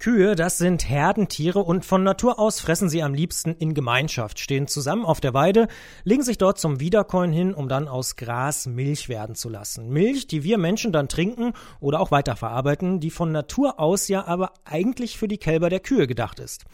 Kühe, das sind Herdentiere und von Natur aus fressen sie am liebsten in Gemeinschaft, stehen zusammen auf der Weide, legen sich dort zum Wiederkäuen hin, um dann aus Gras Milch werden zu lassen. Milch, die wir Menschen dann trinken oder auch weiterverarbeiten, die von Natur aus ja aber eigentlich für die Kälber der Kühe gedacht ist.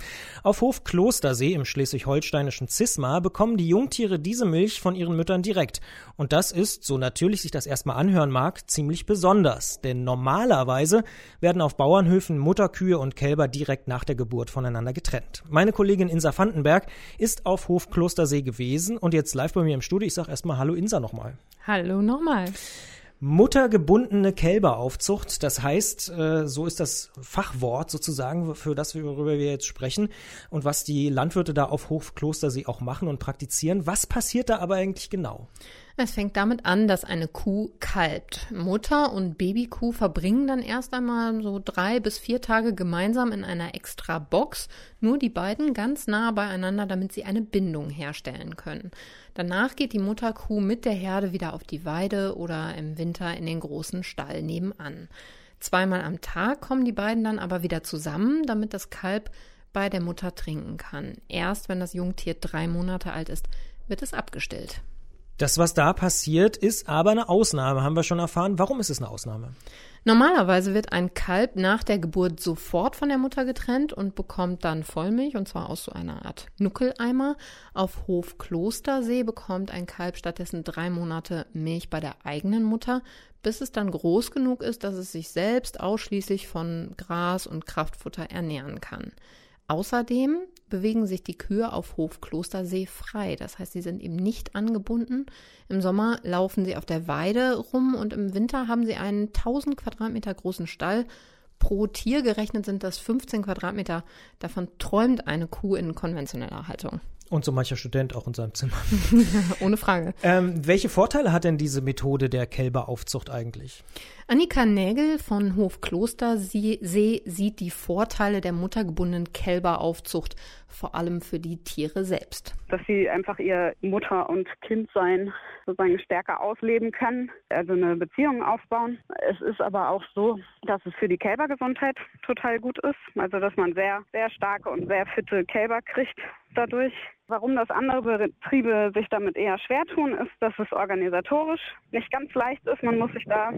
Auf Hof Klostersee im schleswig-holsteinischen Zisma bekommen die Jungtiere diese Milch von ihren Müttern direkt. Und das ist, so natürlich sich das erstmal anhören mag, ziemlich besonders. Denn normalerweise werden auf Bauernhöfen Mutterkühe und Kälber direkt nach der Geburt voneinander getrennt. Meine Kollegin Insa Vandenberg ist auf Hof Klostersee gewesen und jetzt live bei mir im Studio. Ich sage erstmal Hallo Insa nochmal. Hallo nochmal. Muttergebundene Kälberaufzucht, das heißt, äh, so ist das Fachwort sozusagen, für das, worüber wir jetzt sprechen und was die Landwirte da auf Hof Klostersee auch machen und praktizieren. Was passiert da aber eigentlich genau? Es fängt damit an, dass eine Kuh kalbt. Mutter und Babykuh verbringen dann erst einmal so drei bis vier Tage gemeinsam in einer extra Box, nur die beiden ganz nah beieinander, damit sie eine Bindung herstellen können. Danach geht die Mutterkuh mit der Herde wieder auf die Weide oder im Winter in den großen Stall nebenan. Zweimal am Tag kommen die beiden dann aber wieder zusammen, damit das Kalb bei der Mutter trinken kann. Erst wenn das Jungtier drei Monate alt ist, wird es abgestillt. Das, was da passiert, ist aber eine Ausnahme, haben wir schon erfahren. Warum ist es eine Ausnahme? Normalerweise wird ein Kalb nach der Geburt sofort von der Mutter getrennt und bekommt dann Vollmilch, und zwar aus so einer Art Nuckeleimer. Auf Hof Klostersee bekommt ein Kalb stattdessen drei Monate Milch bei der eigenen Mutter, bis es dann groß genug ist, dass es sich selbst ausschließlich von Gras und Kraftfutter ernähren kann. Außerdem bewegen sich die Kühe auf Hof Klostersee frei. Das heißt, sie sind eben nicht angebunden. Im Sommer laufen sie auf der Weide rum und im Winter haben sie einen 1000 Quadratmeter großen Stall. Pro Tier gerechnet sind das 15 Quadratmeter. Davon träumt eine Kuh in konventioneller Haltung. Und so mancher Student auch in seinem Zimmer. Ohne Frage. Ähm, welche Vorteile hat denn diese Methode der Kälberaufzucht eigentlich? Annika Nägel von Hof Klostersee sieht die Vorteile der muttergebundenen Kälberaufzucht vor allem für die Tiere selbst. Dass sie einfach ihr Mutter- und Kindsein sozusagen stärker ausleben können, also eine Beziehung aufbauen. Es ist aber auch so, dass es für die Kälbergesundheit total gut ist, also dass man sehr, sehr starke und sehr fitte Kälber kriegt dadurch. Warum das andere Betriebe sich damit eher schwer tun, ist, dass es organisatorisch nicht ganz leicht ist. Man muss sich da,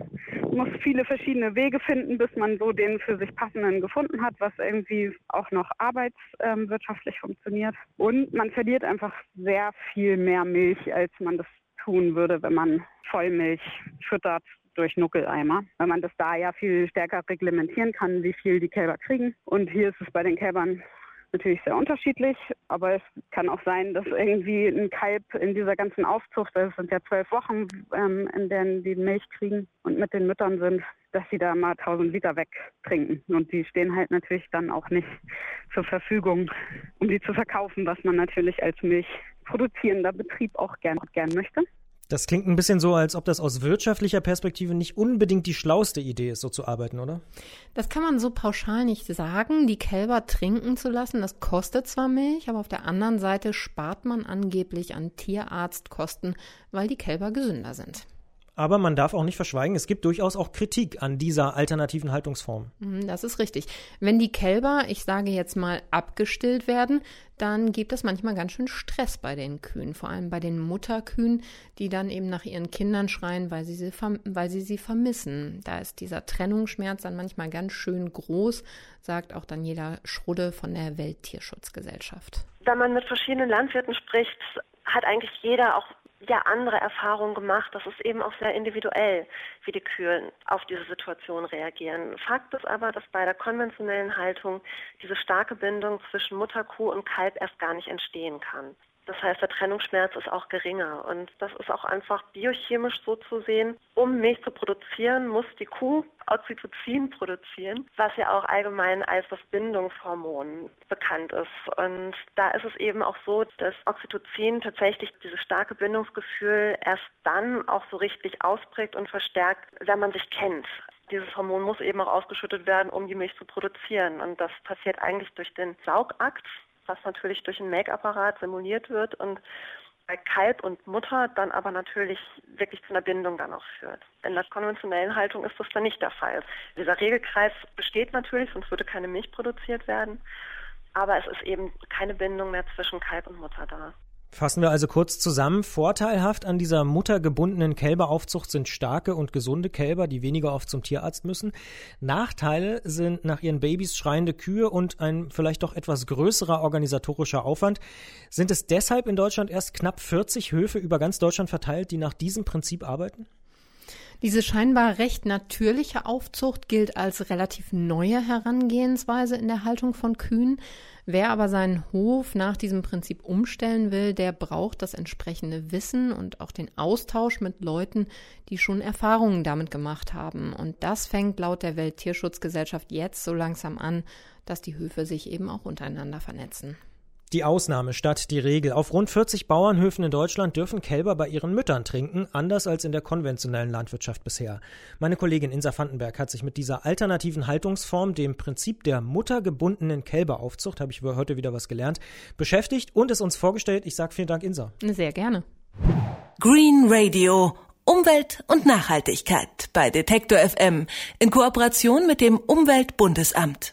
muss viele verschiedene Wege finden, bis man so den für sich passenden gefunden hat, was irgendwie auch noch arbeitswirtschaftlich funktioniert. Und man verliert einfach sehr viel mehr Milch, als man das tun würde, wenn man Vollmilch füttert durch Nuckeleimer, weil man das da ja viel stärker reglementieren kann, wie viel die Kälber kriegen. Und hier ist es bei den Kälbern natürlich sehr unterschiedlich, aber es kann auch sein, dass irgendwie ein Kalb in dieser ganzen Aufzucht, das sind ja zwölf Wochen, ähm, in denen die Milch kriegen und mit den Müttern sind, dass sie da mal 1000 Liter wegtrinken. Und die stehen halt natürlich dann auch nicht zur Verfügung, um die zu verkaufen, was man natürlich als Milchproduzierender Betrieb auch gern, gern möchte. Das klingt ein bisschen so, als ob das aus wirtschaftlicher Perspektive nicht unbedingt die schlauste Idee ist, so zu arbeiten, oder? Das kann man so pauschal nicht sagen. Die Kälber trinken zu lassen, das kostet zwar Milch, aber auf der anderen Seite spart man angeblich an Tierarztkosten, weil die Kälber gesünder sind. Aber man darf auch nicht verschweigen, es gibt durchaus auch Kritik an dieser alternativen Haltungsform. Mhm, das ist richtig. Wenn die Kälber, ich sage jetzt mal, abgestillt werden, dann gibt es manchmal ganz schön Stress bei den Kühen, vor allem bei den Mutterkühen, die dann eben nach ihren Kindern schreien, weil sie sie, weil sie, sie vermissen. Da ist dieser Trennungsschmerz dann manchmal ganz schön groß, sagt auch Daniela Schrudde von der Welttierschutzgesellschaft. Da man mit verschiedenen Landwirten spricht, hat eigentlich jeder auch ja andere Erfahrungen gemacht. Das ist eben auch sehr individuell, wie die Kühe auf diese Situation reagieren. Fakt ist aber, dass bei der konventionellen Haltung diese starke Bindung zwischen Mutterkuh und Kalb erst gar nicht entstehen kann. Das heißt, der Trennungsschmerz ist auch geringer. Und das ist auch einfach biochemisch so zu sehen. Um Milch zu produzieren, muss die Kuh Oxytocin produzieren, was ja auch allgemein als das Bindungshormon bekannt ist. Und da ist es eben auch so, dass Oxytocin tatsächlich dieses starke Bindungsgefühl erst dann auch so richtig ausprägt und verstärkt, wenn man sich kennt dieses Hormon muss eben auch ausgeschüttet werden, um die Milch zu produzieren. Und das passiert eigentlich durch den Saugakt was natürlich durch einen Make-apparat simuliert wird. Und bei Kalb und Mutter dann aber natürlich wirklich zu einer Bindung dann auch führt. In der konventionellen Haltung ist das dann nicht der Fall. Dieser Regelkreis besteht natürlich, sonst würde keine Milch produziert werden, aber es ist eben keine Bindung mehr zwischen Kalb und Mutter da. Fassen wir also kurz zusammen. Vorteilhaft an dieser muttergebundenen Kälberaufzucht sind starke und gesunde Kälber, die weniger oft zum Tierarzt müssen. Nachteile sind nach ihren Babys schreiende Kühe und ein vielleicht doch etwas größerer organisatorischer Aufwand. Sind es deshalb in Deutschland erst knapp 40 Höfe über ganz Deutschland verteilt, die nach diesem Prinzip arbeiten? Diese scheinbar recht natürliche Aufzucht gilt als relativ neue Herangehensweise in der Haltung von Kühen. Wer aber seinen Hof nach diesem Prinzip umstellen will, der braucht das entsprechende Wissen und auch den Austausch mit Leuten, die schon Erfahrungen damit gemacht haben. Und das fängt laut der Welttierschutzgesellschaft jetzt so langsam an, dass die Höfe sich eben auch untereinander vernetzen. Die Ausnahme statt die Regel. Auf rund 40 Bauernhöfen in Deutschland dürfen Kälber bei ihren Müttern trinken, anders als in der konventionellen Landwirtschaft bisher. Meine Kollegin Insa Vandenberg hat sich mit dieser alternativen Haltungsform, dem Prinzip der muttergebundenen Kälberaufzucht, habe ich heute wieder was gelernt, beschäftigt und es uns vorgestellt. Ich sage vielen Dank, Insa. Sehr gerne. Green Radio. Umwelt und Nachhaltigkeit bei Detektor FM in Kooperation mit dem Umweltbundesamt.